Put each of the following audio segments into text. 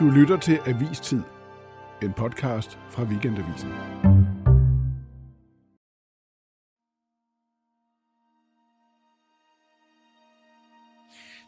Du lytter til Avistid, en podcast fra Weekendavisen.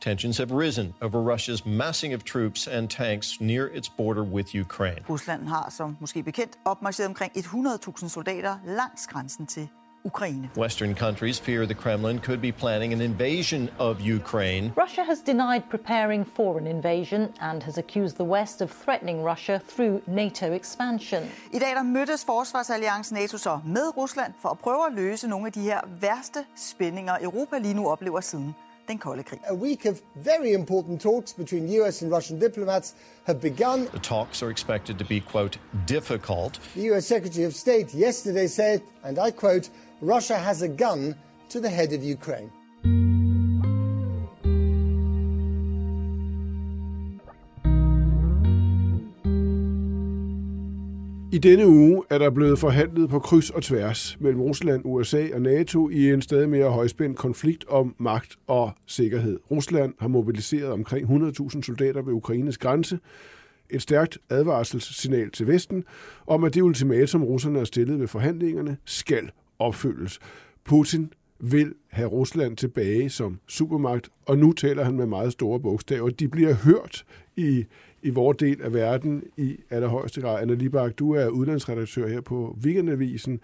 Tensions have risen over Russia's massing of troops and tanks near its border with Ukraine. Rusland har som måske bekendt opmarcheret omkring 100.000 soldater langs grænsen til Ukraine. Western countries fear the Kremlin could be planning an invasion of Ukraine. Russia has denied preparing for an invasion and has accused the West of threatening Russia through NATO expansion. I dag der mødtes Forsvarsalliancen NATO så med Rusland for at prøve at løse nogle af de her værste spændinger, Europa lige nu oplever siden den kolde krig. A week of very important talks between US and Russian diplomats have begun. The talks are expected to be, quote, difficult. The US Secretary of State yesterday said, and I quote, Russia has a gun to the head of Ukraine. I denne uge er der blevet forhandlet på kryds og tværs mellem Rusland, USA og NATO i en stadig mere højspændt konflikt om magt og sikkerhed. Rusland har mobiliseret omkring 100.000 soldater ved Ukraines grænse. Et stærkt advarselssignal til Vesten om, at det ultimatum, russerne har stillet ved forhandlingerne, skal opfyldes. Putin vil have Rusland tilbage som supermagt, og nu taler han med meget store bogstaver. De bliver hørt i, i vores del af verden i allerhøjeste grad. Anna Libak, du er udlandsredaktør her på Weekendavisen.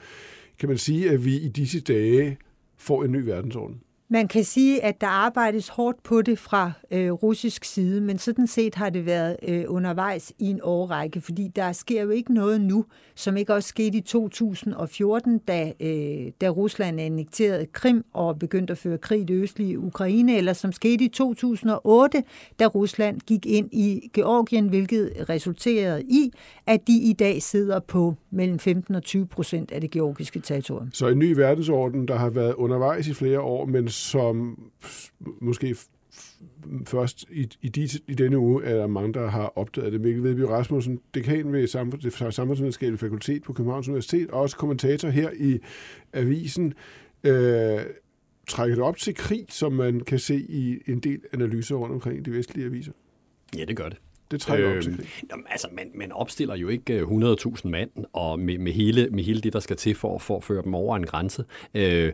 Kan man sige, at vi i disse dage får en ny verdensorden? Man kan sige, at der arbejdes hårdt på det fra øh, russisk side, men sådan set har det været øh, undervejs i en årrække, fordi der sker jo ikke noget nu, som ikke også skete i 2014, da, øh, da Rusland annekterede Krim og begyndte at føre krig i det østlige Ukraine, eller som skete i 2008, da Rusland gik ind i Georgien, hvilket resulterede i, at de i dag sidder på mellem 15 og 20 procent af det georgiske territorium. Så en ny verdensorden, der har været undervejs i flere år, men som måske først i, i, de, i denne uge er der mange, der har opdaget det. Mikkel Vedby Rasmussen, dekan ved det samfundsvidenskabelige fakultet på Københavns Universitet, og også kommentator her i avisen, øh, trækker det op til krig, som man kan se i en del analyser rundt omkring i de vestlige aviser? Ja, det gør det. Det trækker øh, op til krig. Jamen, altså, man, man opstiller jo ikke 100.000 mand og med, med, hele, med hele det, der skal til for, for at føre dem over en grænse. Øh,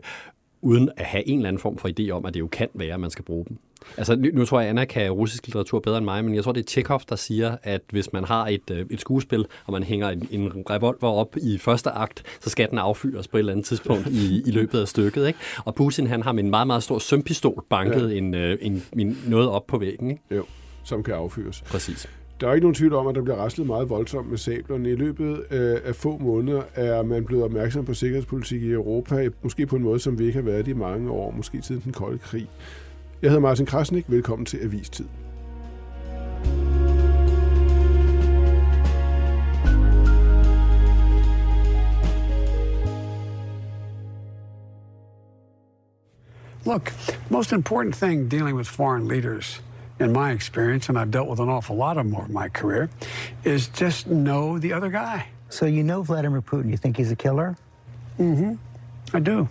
uden at have en eller anden form for idé om, at det jo kan være, at man skal bruge dem. Altså, nu, nu tror jeg, Anna kan russisk litteratur bedre end mig, men jeg tror, det er Tjekov, der siger, at hvis man har et, øh, et skuespil, og man hænger en, en revolver op i første akt, så skal den affyres på et eller andet tidspunkt i, i løbet af stykket. Ikke? Og Putin, han har med en meget, meget stor sømpistol banket ja. en, øh, en, en, noget op på væggen. Ikke? Jo, som kan affyres. Præcis. Der er ikke nogen tvivl om, at der bliver raslet meget voldsomt med sablerne. I løbet øh, af få måneder er man blevet opmærksom på sikkerhedspolitik i Europa, måske på en måde, som vi ikke har været i mange år, måske siden den kolde krig. Jeg hedder Martin Krasnik. Velkommen til Avistid. Look, most important thing dealing with foreign leaders – in my experience, and I've dealt with an awful lot of them over my career, is just know the other guy. So you know Vladimir Putin. You think he's a killer? Mm-hmm. I do.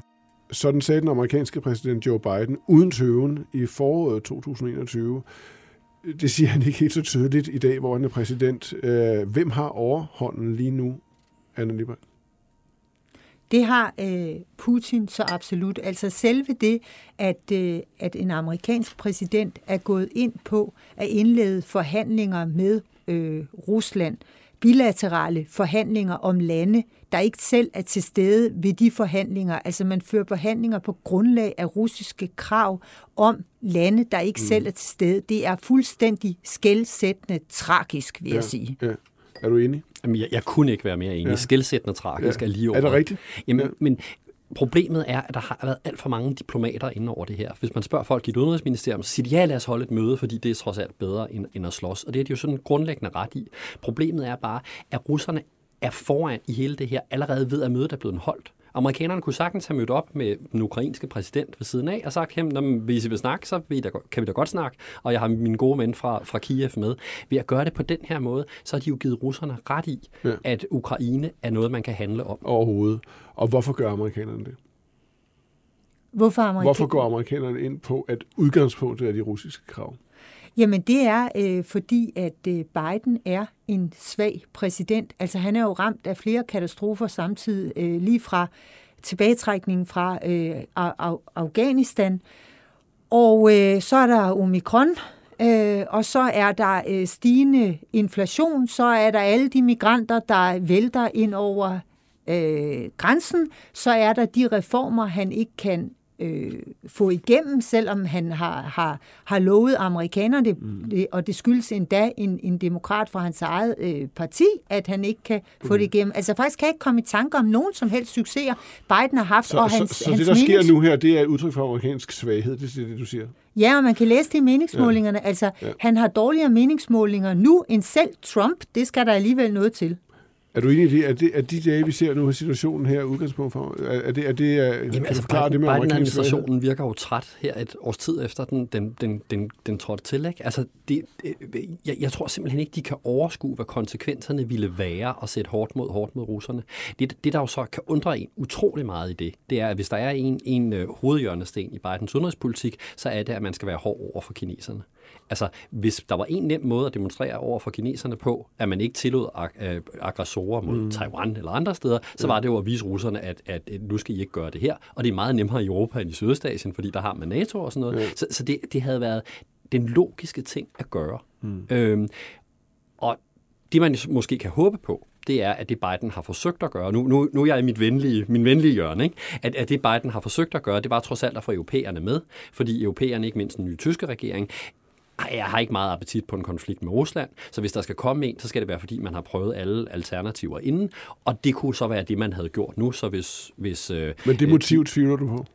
Sådan sagde den amerikanske præsident Joe Biden uden tøven i foråret 2021. Det siger han ikke helt så tydeligt i dag, hvor han er præsident. Øh, hvem har overhånden lige nu, Anna Libert? Det har øh, Putin så absolut. Altså selve det, at, øh, at en amerikansk præsident er gået ind på at indlede forhandlinger med øh, Rusland, bilaterale forhandlinger om lande, der ikke selv er til stede ved de forhandlinger. Altså man fører forhandlinger på grundlag af russiske krav om lande, der ikke mm. selv er til stede. Det er fuldstændig skældsættende tragisk, vil ja, jeg sige. Ja. Er du enig? Jamen, jeg, jeg kunne ikke være mere enig. Ja. Skældsættende tragisk ja. er lige over. Er det rigtigt? Jamen, ja. men Problemet er, at der har været alt for mange diplomater inde over det her. Hvis man spørger folk i et udenrigsministerium, så siger de, ja, lad os holde et møde, fordi det er trods alt bedre end, end at slås. Og det er de jo sådan grundlæggende ret i. Problemet er bare, at russerne er foran i hele det her, allerede ved, at mødet er blevet holdt. Amerikanerne kunne sagtens have mødt op med den ukrainske præsident ved siden af og sagt, at hvis I vil snakke, så kan vi da godt snakke, og jeg har mine gode mænd fra, fra Kiev med. Ved at gøre det på den her måde, så har de jo givet russerne ret i, ja. at Ukraine er noget, man kan handle om. Overhovedet. Og hvorfor gør amerikanerne det? Hvorfor, amerikan... hvorfor går amerikanerne ind på, at udgangspunktet er de russiske krav? Jamen det er øh, fordi, at øh, Biden er en svag præsident. Altså han er jo ramt af flere katastrofer samtidig, øh, lige fra tilbagetrækningen fra øh, Afghanistan. Og øh, så er der omikron, øh, og så er der øh, stigende inflation, så er der alle de migranter, der vælter ind over øh, grænsen, så er der de reformer, han ikke kan øh, få igennem, selvom han har, har, har lovet amerikanerne, mm. det, og det skyldes endda en, en demokrat fra hans eget øh, parti, at han ikke kan mm. få det igennem. Altså faktisk kan jeg ikke komme i tanke om nogen som helst succeser, Biden har haft, så, og hans Så, så hans det, der sker nu her, det er et udtryk for amerikansk svaghed, det er det, du siger? Ja, og man kan læse det i meningsmålingerne. Ja. Altså, ja. han har dårligere meningsmålinger nu end selv Trump. Det skal der alligevel noget til. Er du enig i det? Er, det, er de dage, vi ser nu, situationen her udgangspunkt for? Er, er det, er det, er, Jamen, altså, forklare det med Biden-administrationen virker jo træt her et års tid efter den, den, den, den, den trådte til. Ikke? Altså, det, jeg, jeg tror simpelthen ikke, de kan overskue, hvad konsekvenserne ville være at sætte hårdt mod hårdt mod russerne. Det, det der jo så kan undre en utrolig meget i det, det er, at hvis der er en, en uh, hovedhjørnesten i Bidens udenrigspolitik, så er det, at man skal være hård over for kineserne. Altså, hvis der var en nem måde at demonstrere over for kineserne på, at man ikke tillod ag- øh, aggressorer mod mm. Taiwan eller andre steder, så var det jo at vise russerne, at, at, at nu skal I ikke gøre det her. Og det er meget nemmere i Europa end i Sydøstasien, fordi der har man NATO og sådan noget. Ja. Så, så det, det havde været den logiske ting at gøre. Mm. Øhm, og det man måske kan håbe på, det er, at det Biden har forsøgt at gøre, nu, nu, nu er jeg i mit venlige, min venlige hjørne, ikke? At, at det Biden har forsøgt at gøre, det var trods alt at få europæerne med, fordi europæerne, ikke mindst den nye tyske regering, jeg har ikke meget appetit på en konflikt med Rusland, så hvis der skal komme en, så skal det være, fordi man har prøvet alle alternativer inden, og det kunne så være det, man havde gjort nu, så hvis... hvis øh, Men det motiv øh, tvivler du på?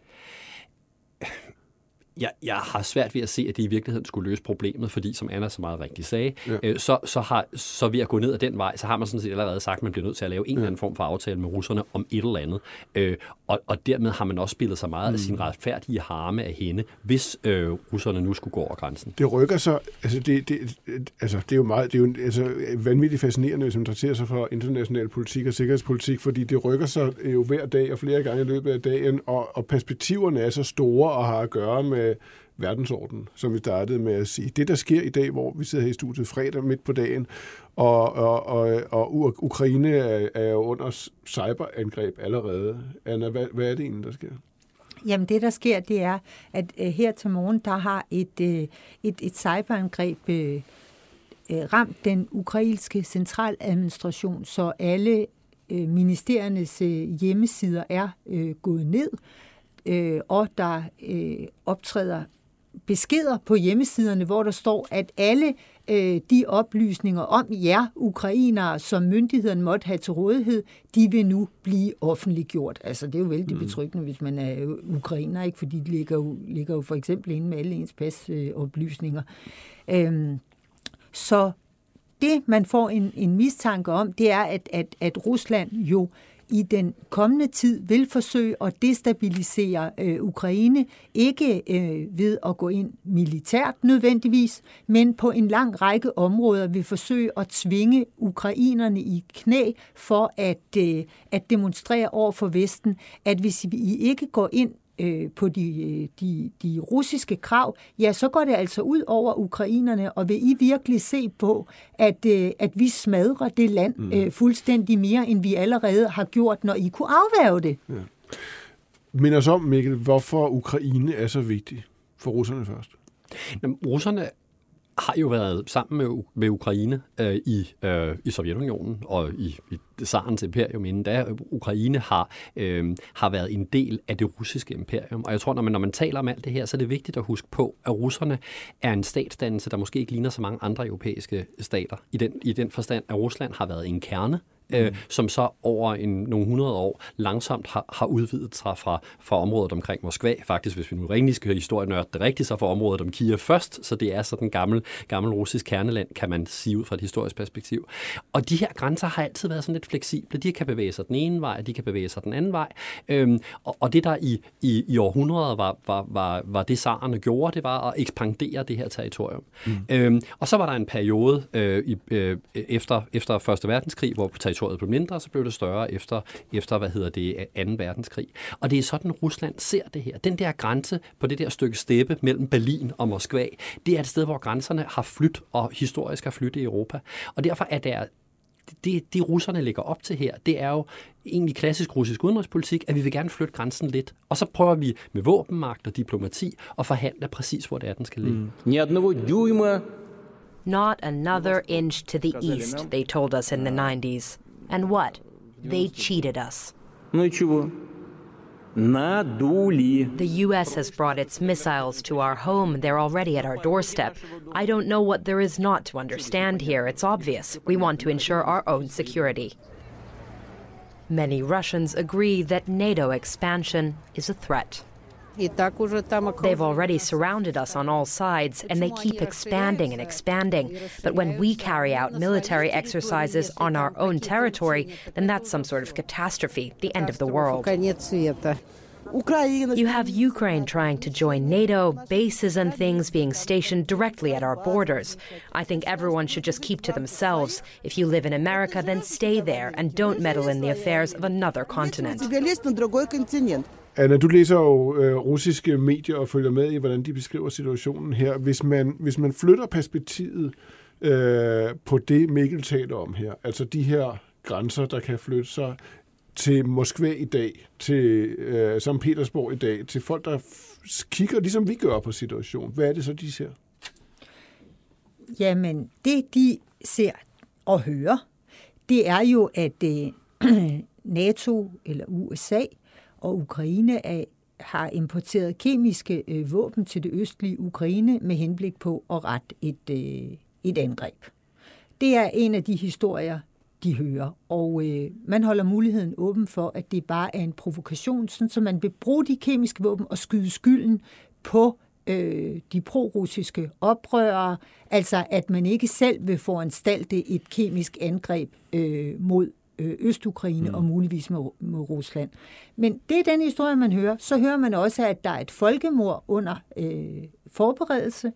Jeg, jeg har svært ved at se, at det i virkeligheden skulle løse problemet, fordi som Anna så meget rigtigt sagde, ja. øh, så, så, har, så ved at gå ned ad den vej, så har man sådan set allerede sagt, at man bliver nødt til at lave en ja. eller anden form for aftale med russerne om et eller andet. Øh, og, og dermed har man også spillet sig meget mm. af sin retfærdige harme af hende, hvis øh, russerne nu skulle gå over grænsen. Det rykker så, altså det, det, altså det er jo meget, det er jo altså vanvittigt fascinerende, hvis man træter sig for international politik og sikkerhedspolitik, fordi det rykker sig jo hver dag og flere gange i løbet af dagen, og, og perspektiverne er så store og har at gøre med Øh, verdensorden, som vi startede med at sige. Det, der sker i dag, hvor vi sidder her i studiet fredag midt på dagen, og, og, og, og Ukraine er, er under cyberangreb allerede. Anna, hvad, hvad er det egentlig, der sker? Jamen det, der sker, det er, at uh, her til morgen, der har et, uh, et, et cyberangreb uh, uh, ramt den ukrainske centraladministration, så alle uh, ministeriernes uh, hjemmesider er uh, gået ned, uh, og der uh, optræder beskeder på hjemmesiderne, hvor der står, at alle øh, de oplysninger om jer, ukrainere, som myndighederne måtte have til rådighed, de vil nu blive offentliggjort. Altså, det er jo vældig mm. betryggende, hvis man er ukrainer, ikke? fordi de ligger jo, ligger jo for eksempel inde med alle ens pasoplysninger. Øh, øhm, så det, man får en, en mistanke om, det er, at, at, at Rusland jo øh, i den kommende tid vil forsøge at destabilisere øh, Ukraine, ikke øh, ved at gå ind militært nødvendigvis, men på en lang række områder vil forsøge at tvinge ukrainerne i knæ for at, øh, at demonstrere over for Vesten, at hvis vi ikke går ind øh, på de, øh, de, de russiske krav, ja, så går det altså ud over ukrainerne, og vil I virkelig se på, at, øh, at vi smadrer det land mm. øh, fuldstændig mere, end vi allerede har gjort, når I kunne afværge det? Ja. Men os om, Mikkel, hvorfor Ukraine er så vigtig for russerne først? Jamen, russerne har jo været sammen med, med Ukraine øh, i, øh, i Sovjetunionen og i, i Tsarens imperium inden da. Ukraine har, øh, har været en del af det russiske imperium. Og jeg tror, når man, når man taler om alt det her, så er det vigtigt at huske på, at russerne er en statsdannelse, der måske ikke ligner så mange andre europæiske stater. I den, i den forstand, at Rusland har været en kerne øh, som så over en, nogle hundrede år langsomt har, har udvidet sig fra, fra området omkring Moskva. Faktisk, hvis vi nu rigtig skal historienørde det rigtigt, så for området om Kiev først, så det er sådan gammel, gammel russisk kerneland, kan man sige ud fra et historisk perspektiv. Og de her grænser har altid været sådan lidt fleksible. De kan bevæge sig den ene vej, de kan bevæge sig den anden vej. Øhm, og, og det, der i, i, i århundreder var, var, var, var det, sarerne gjorde, det var at ekspandere det her territorium. Mm. Øhm, og så var der en periode øh, i, øh, efter, efter Første Verdenskrig, hvor territoriet territoriet blev mindre, så blev det større efter, efter hvad hedder det, 2. verdenskrig. Og det er sådan, Rusland ser det her. Den der grænse på det der stykke steppe mellem Berlin og Moskva, det er et sted, hvor grænserne har flyttet og historisk har flyttet i Europa. Og derfor er der det, det russerne lægger op til her, det er jo egentlig klassisk russisk udenrigspolitik, at vi vil gerne flytte grænsen lidt. Og så prøver vi med våbenmagt og diplomati at forhandle præcis, hvor det er, den skal ligge. Mm. Not another inch to the east, they told us in the 90s. And what? They cheated us. The U.S. has brought its missiles to our home. They're already at our doorstep. I don't know what there is not to understand here. It's obvious. We want to ensure our own security. Many Russians agree that NATO expansion is a threat. They've already surrounded us on all sides, and they keep expanding and expanding. But when we carry out military exercises on our own territory, then that's some sort of catastrophe, the end of the world. You have Ukraine trying to join NATO, bases and things being stationed directly at our borders. I think everyone should just keep to themselves. If you live in America, then stay there and don't meddle in the affairs of another continent. Anna, du læser jo øh, russiske medier og følger med i, hvordan de beskriver situationen her. Hvis man, hvis man flytter perspektivet øh, på det, Mikkel taler om her, altså de her grænser, der kan flytte sig til Moskva i dag, til øh, St. Petersborg i dag, til folk, der kigger, ligesom vi gør på situationen. Hvad er det så, de ser? Jamen, det de ser og hører, det er jo, at øh, NATO eller USA og Ukraine af har importeret kemiske øh, våben til det østlige Ukraine med henblik på at rette et, øh, et angreb. Det er en af de historier, de hører. Og øh, man holder muligheden åben for, at det bare er en provokation, sådan så man vil bruge de kemiske våben og skyde skylden på øh, de pro-russiske oprørere, altså at man ikke selv vil foranstalte et kemisk angreb øh, mod Østukraine mm. og muligvis med, med Rusland. Men det er den historie, man hører. Så hører man også, at der er et folkemord under øh, forberedelse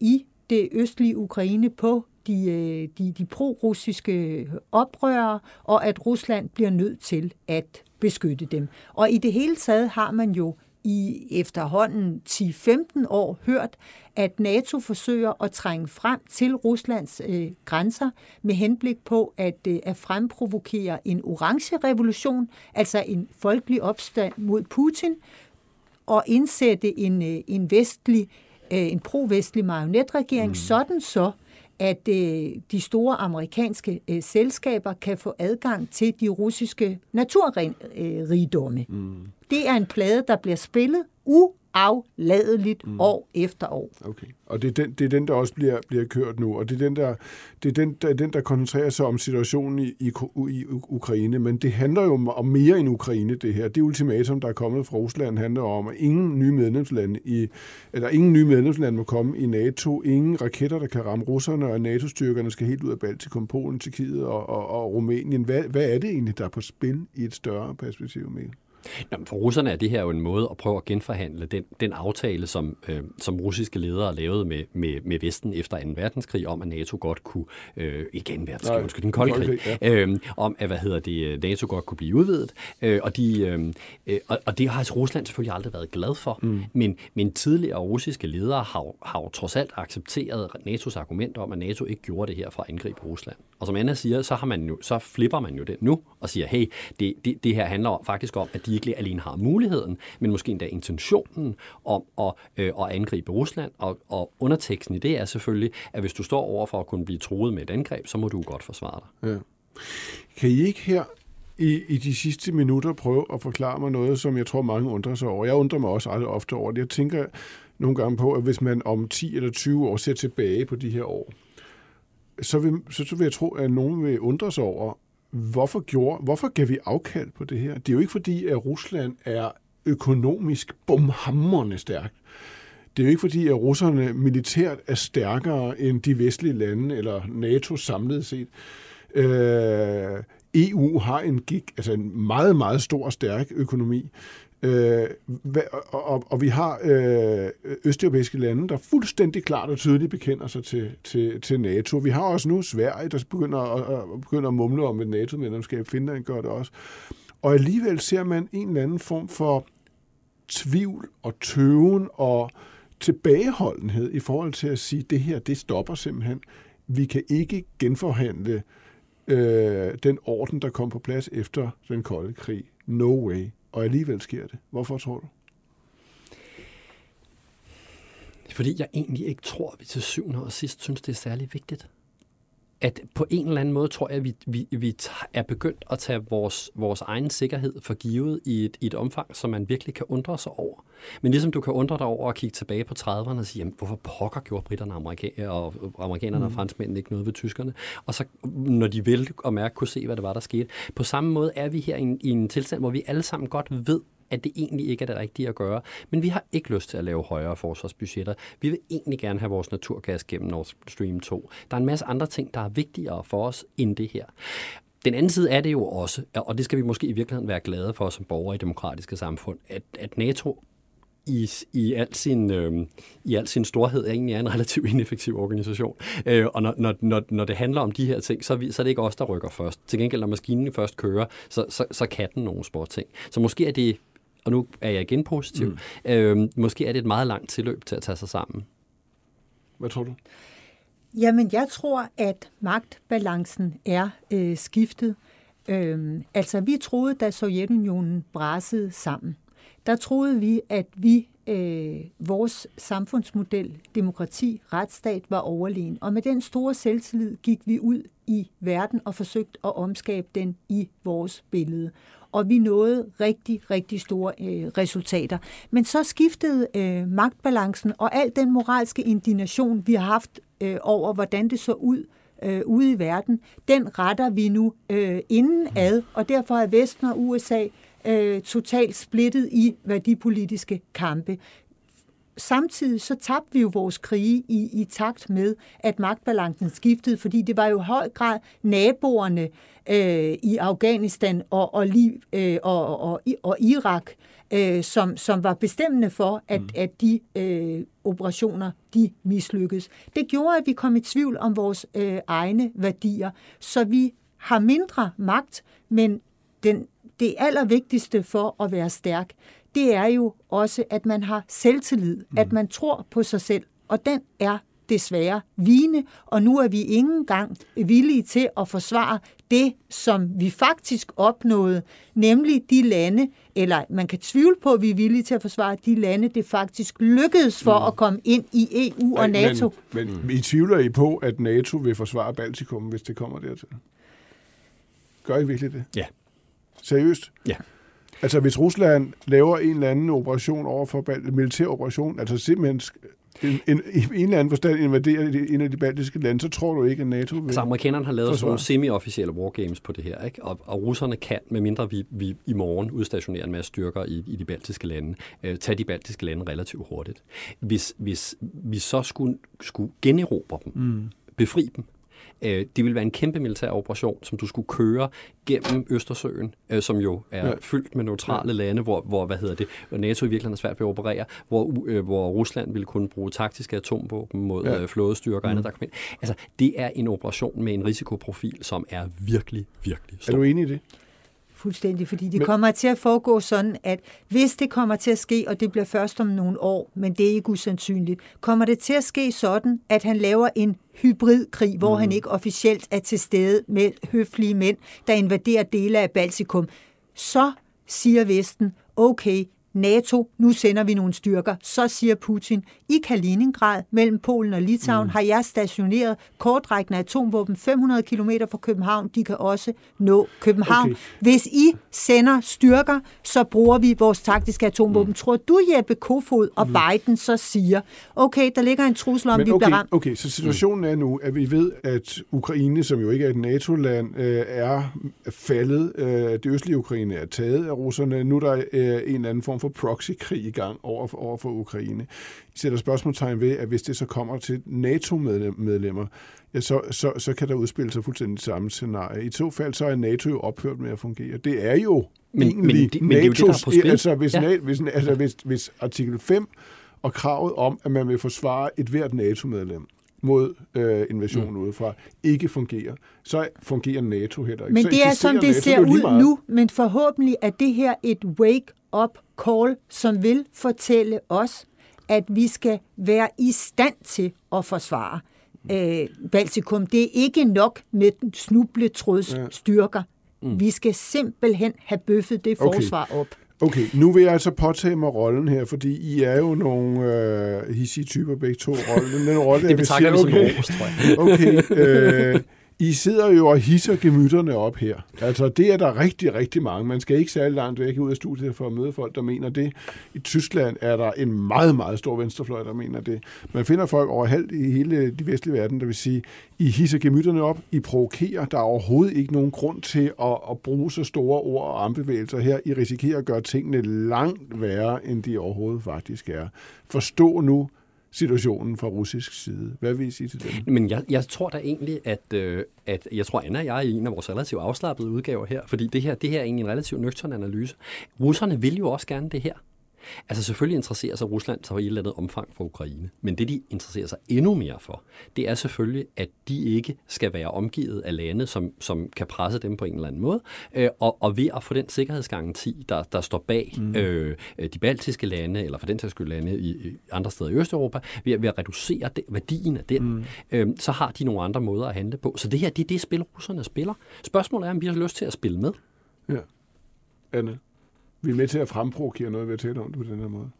i det østlige Ukraine på de, øh, de, de pro-russiske oprørere, og at Rusland bliver nødt til at beskytte dem. Og i det hele taget har man jo i efterhånden 10-15 år hørt, at NATO forsøger at trænge frem til Ruslands øh, grænser med henblik på at, øh, at fremprovokere en orange revolution, altså en folkelig opstand mod Putin, og indsætte en, øh, en vestlig, øh, en pro-vestlig marionetregering, mm. sådan så, at øh, de store amerikanske øh, selskaber kan få adgang til de russiske naturrigdomme. Mm. Det er en plade, der bliver spillet uafladeligt mm. år efter år. Okay. Og det er, den, det er den, der også bliver, bliver kørt nu, og det er den, der, det er den, der, den, der koncentrerer sig om situationen i, i, i Ukraine. Men det handler jo om mere end Ukraine, det her. Det ultimatum, der er kommet fra Rusland, handler om, at ingen nye medlemslande i, eller ingen nye medlemslande må komme i NATO, ingen raketter, der kan ramme russerne, og NATO-styrkerne skal helt ud af Baltikum, Polen, Tjekkiet og, og, og Rumænien. Hvad, hvad er det egentlig, der er på spil i et større perspektiv, Mikkel? Jamen, for russerne er det her jo en måde at prøve at genforhandle den, den aftale, som, øh, som russiske ledere lavede med, med, med Vesten efter 2. verdenskrig, om at NATO godt kunne, øh, igen verdenskrig, undskyld, den kolde krig, ja. øh, om at, hvad hedder det, NATO godt kunne blive udvidet, øh, og, de, øh, øh, og, og det har altså Rusland selvfølgelig aldrig været glad for, mm. men, men tidligere russiske ledere har, har jo trods alt accepteret NATO's argument om, at NATO ikke gjorde det her for at angribe Rusland. Og som Anna siger, så, har man jo, så flipper man jo det nu og siger, hey, det, det, det her handler faktisk om, at de virkelig alene har muligheden, men måske endda intentionen om at, øh, at angribe Rusland. Og, og underteksten i det er selvfølgelig, at hvis du står over for at kunne blive truet med et angreb, så må du godt forsvare dig. Ja. Kan I ikke her i, i de sidste minutter prøve at forklare mig noget, som jeg tror mange undrer sig over? Jeg undrer mig også aldrig ofte over det. Jeg tænker nogle gange på, at hvis man om 10 eller 20 år ser tilbage på de her år, så vil, så, så vil jeg tro, at nogen vil undre sig over, hvorfor, gjorde, hvorfor gav vi afkald på det her? Det er jo ikke fordi, at Rusland er økonomisk bumhamrende stærkt. Det er jo ikke fordi, at russerne militært er stærkere end de vestlige lande eller NATO samlet set. Øh, EU har en, gig, altså en meget, meget stor og stærk økonomi. Øh, og, og, og vi har øh, østeuropæiske lande, der fuldstændig klart og tydeligt bekender sig til, til, til NATO. Vi har også nu Sverige, der begynder at, at, begynder at mumle om et NATO-medlemskab. Finland gør det også. Og alligevel ser man en eller anden form for tvivl og tøven og tilbageholdenhed i forhold til at sige, at det her, det stopper simpelthen. Vi kan ikke genforhandle øh, den orden, der kom på plads efter den kolde krig. No way. Og alligevel sker det. Hvorfor tror du? Fordi jeg egentlig ikke tror, at vi til syvende og sidst synes, det er særlig vigtigt at på en eller anden måde tror jeg, at vi, vi, vi er begyndt at tage vores, vores egen sikkerhed for givet i et, i et omfang, som man virkelig kan undre sig over. Men ligesom du kan undre dig over at kigge tilbage på 30'erne og sige, jamen, hvorfor pokker gjorde britterne amerika- og amerikanerne mm. og franskmændene ikke noget ved tyskerne? Og så, når de vil og mærke, kunne se, hvad det var, der skete. På samme måde er vi her i en, i en tilstand, hvor vi alle sammen godt ved, at det egentlig ikke er det rigtige at gøre. Men vi har ikke lyst til at lave højere forsvarsbudgetter. Vi vil egentlig gerne have vores naturgas gennem Nord Stream 2. Der er en masse andre ting, der er vigtigere for os end det her. Den anden side er det jo også, og det skal vi måske i virkeligheden være glade for som borgere i demokratiske samfund, at, at NATO i, i, al sin, øh, i al sin storhed er egentlig er en relativt ineffektiv organisation. Øh, og når, når, når, når det handler om de her ting, så vi, så er det ikke os, der rykker først. Til gengæld, når maskinen først kører, så, så, så kan den nogle sport ting. Så måske er det og nu er jeg igen positiv, mm. øh, måske er det et meget langt tilløb til at tage sig sammen. Hvad tror du? Jamen, jeg tror, at magtbalancen er øh, skiftet. Øh, altså, vi troede, da Sovjetunionen brasede sammen, der troede vi, at vi øh, vores samfundsmodel, demokrati, retsstat var overlegen. Og med den store selvtillid gik vi ud i verden og forsøgte at omskabe den i vores billede og vi nåede rigtig, rigtig store øh, resultater. Men så skiftede øh, magtbalancen, og al den moralske indignation, vi har haft øh, over, hvordan det så ud øh, ude i verden, den retter vi nu øh, indenad, og derfor er Vesten og USA øh, totalt splittet i værdipolitiske kampe samtidig så tabte vi jo vores krige i, i takt med, at magtbalancen skiftede, fordi det var jo i høj grad naboerne øh, i Afghanistan og, og, øh, og, og, og Irak, øh, som, som var bestemmende for, at, mm. at de øh, operationer, de mislykkedes. Det gjorde, at vi kom i tvivl om vores øh, egne værdier, så vi har mindre magt, men den, det allervigtigste for at være stærk, det er jo også, at man har selvtillid, mm. at man tror på sig selv, og den er desværre vigende, og nu er vi ikke engang villige til at forsvare det, som vi faktisk opnåede, nemlig de lande, eller man kan tvivle på, at vi er villige til at forsvare de lande, det faktisk lykkedes for mm. at komme ind i EU og NATO. Men, men I tvivler I på, at NATO vil forsvare Baltikum, hvis det kommer dertil? Gør I virkelig det? Ja. Seriøst? Ja. Altså hvis Rusland laver en eller anden operation over for en militær operation, altså simpelthen en, en, en eller anden forstand invaderer en af de baltiske lande, så tror du ikke, at NATO vil Altså amerikanerne har lavet sådan nogle semi-officielle wargames på det her, ikke? Og, og russerne kan, medmindre vi, vi i morgen udstationerer en masse styrker i, i de baltiske lande, øh, tage de baltiske lande relativt hurtigt. Hvis, hvis vi så skulle, skulle generobre dem, mm. befri dem, Øh, det ville være en kæmpe militær operation, som du skulle køre gennem Østersøen, øh, som jo er ja. fyldt med neutrale ja. lande, hvor, hvor hvad hedder det, NATO i virkeligheden er svært ved at operere, hvor, øh, hvor Rusland ville kunne bruge taktiske atomvåben mod ja. øh, flådestyrker og mm. der kommer ind. Altså, det er en operation med en risikoprofil, som er virkelig, virkelig stor. Er du enig i det? Fuldstændig, fordi det men, kommer til at foregå sådan, at hvis det kommer til at ske, og det bliver først om nogle år, men det er ikke usandsynligt, kommer det til at ske sådan, at han laver en hybridkrig, hvor mm. han ikke officielt er til stede med høflige mænd, der invaderer dele af Baltikum, så siger Vesten, okay, NATO, nu sender vi nogle styrker. Så siger Putin, i Kaliningrad mellem Polen og Litauen mm. har jeg stationeret kortrækkende atomvåben 500 km fra København. De kan også nå København. Okay. Hvis I sender styrker, så bruger vi vores taktiske atomvåben. Mm. Tror du, Jeppe Kofod og mm. Biden så siger, okay, der ligger en trussel om, Men vi okay, bliver ramt? Okay, så situationen er nu, at vi ved, at Ukraine, som jo ikke er et NATO-land, er faldet. Det østlige Ukraine er taget af russerne. Nu er der en eller anden form form for proxykrig i gang over for, over for Ukraine. I sætter spørgsmålstegn ved, at hvis det så kommer til NATO-medlemmer, ja, så, så, så kan der udspille sig fuldstændig samme scenarie. I så fald så er NATO jo ophørt med at fungere. Det er jo Men- egentlig men det- men det er jo det, der er på spil. Altså, hvis, Ja. ja. hvis, altså hvis, hvis artikel 5 og kravet om, at man vil forsvare et hvert NATO-medlem mod øh, invasion mm. udefra, ikke fungerer, så fungerer NATO heller ikke. Men så det er, som det NATO ser ud meget. nu, men forhåbentlig er det her et wake-up call, som vil fortælle os, at vi skal være i stand til at forsvare øh, Baltikum. Det er ikke nok med den snubletråds Ja. styrker. Vi skal simpelthen have bøffet det Okay. forsvar op. Okay, nu vil jeg altså påtage mig rollen her, fordi I er jo nogle øh, hissige typer begge to. Rollen, den rolle, Det jeg betragter vi som okay, jeg. okay øh, i sidder jo og hisser gemytterne op her. Altså, det er der rigtig, rigtig mange. Man skal ikke særlig langt væk ud af studiet for at møde folk, der mener det. I Tyskland er der en meget, meget stor venstrefløj, der mener det. Man finder folk overalt i hele de vestlige verden, der vil sige, I hisser gemytterne op, I provokerer. Der er overhovedet ikke nogen grund til at, at bruge så store ord og armbevægelser her. I risikerer at gøre tingene langt værre, end de overhovedet faktisk er. Forstå nu situationen fra russisk side. Hvad vil I sige til dem? Men jeg, jeg tror da egentlig, at, øh, at jeg tror, Anna og jeg er i en af vores relativt afslappede udgaver her, fordi det her, det her er egentlig en relativt nøgtern analyse. Russerne vil jo også gerne det her. Altså selvfølgelig interesserer sig Rusland så i et eller andet omfang for Ukraine, men det de interesserer sig endnu mere for, det er selvfølgelig, at de ikke skal være omgivet af lande, som, som kan presse dem på en eller anden måde, øh, og, og ved at få den sikkerhedsgaranti, der, der står bag mm. øh, de baltiske lande, eller for den sags skyld lande i, i andre steder i Østeuropa, ved, at- ved at reducere det, værdien af den, mm. øh, så har de nogle andre måder at handle på. Så det her, det er det spil, russerne spiller. Spørgsmålet er, om vi har lyst til at spille med. Ja. Anne, vi er med til at fremprovokere noget ved at tale om det på den her måde.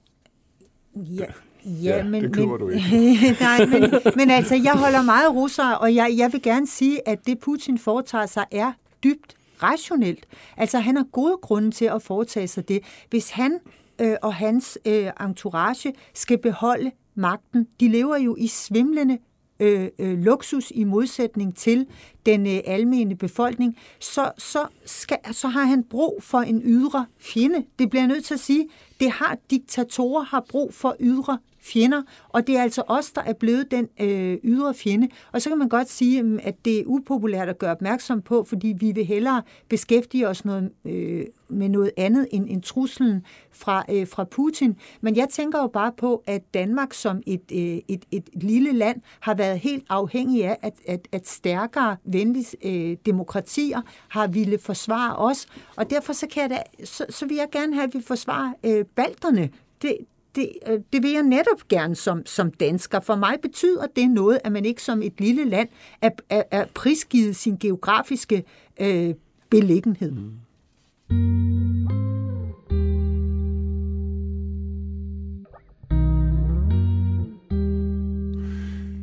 Ja, Ja, ja, men, det køber men, du ikke. nej, men, men altså, jeg holder meget russere, og jeg, jeg vil gerne sige, at det Putin foretager sig er dybt rationelt. Altså, han har gode grunde til at foretage sig det. Hvis han øh, og hans øh, entourage skal beholde magten, de lever jo i svimlende øh, øh, luksus i modsætning til den øh, almene befolkning, så, så, skal, så har han brug for en ydre fjende. Det bliver jeg nødt til at sige. Det har diktatorer har brug for ydre fjender, og det er altså os, der er blevet den øh, ydre fjende. Og så kan man godt sige, mm, at det er upopulært at gøre opmærksom på, fordi vi vil hellere beskæftige os noget, øh, med noget andet end, end truslen fra, øh, fra Putin. Men jeg tænker jo bare på, at Danmark som et, øh, et, et lille land har været helt afhængig af, at, at, at stærkere, venlige øh, demokratier har ville forsvare os. Og derfor så, kan jeg da, så, så vil jeg gerne have, at vi forsvarer øh, balterne. Det, det, øh, det vil jeg netop gerne som, som dansker. For mig betyder det noget, at man ikke som et lille land er, er, er prisgivet sin geografiske øh, beliggenhed. Mm.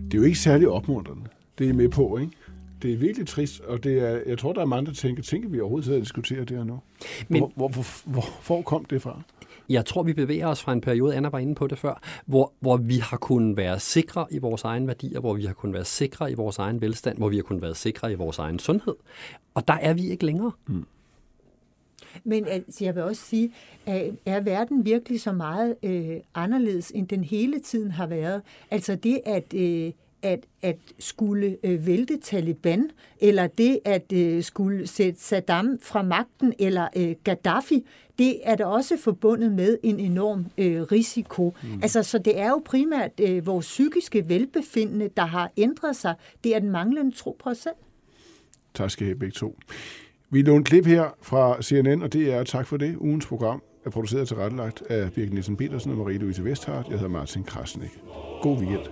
Det er jo ikke særlig opmuntrende. Det er I med på, ikke? Det er virkelig trist, og det er, jeg tror, der er mange, der tænker, tænker vi overhovedet sidder og diskuterer det her nu? Men- hvor, hvor, hvor, hvor, hvor kom det fra? Jeg tror, vi bevæger os fra en periode, Anna var inde på det før, hvor, hvor vi har kunnet være sikre i vores egen værdier, hvor vi har kunnet være sikre i vores egen velstand, hvor vi har kunnet være sikre i vores egen sundhed. Og der er vi ikke længere. Mm. Men altså, jeg vil også sige, at er verden virkelig så meget øh, anderledes, end den hele tiden har været? Altså det at... Øh, at, at skulle øh, vælte Taliban, eller det at øh, skulle sætte Saddam fra magten, eller øh, Gaddafi, det er da også forbundet med en enorm øh, risiko. Mm. Altså, så det er jo primært øh, vores psykiske velbefindende, der har ændret sig. Det er den manglende tro på os selv. Tak skal I have begge to. Vi låner et klip her fra CNN, og det er tak for det. Ugens program er produceret og tilrettelagt af Birgit Nielsen Petersen og Marie-Louise Vesthardt. Jeg hedder Martin Krasnik. God weekend.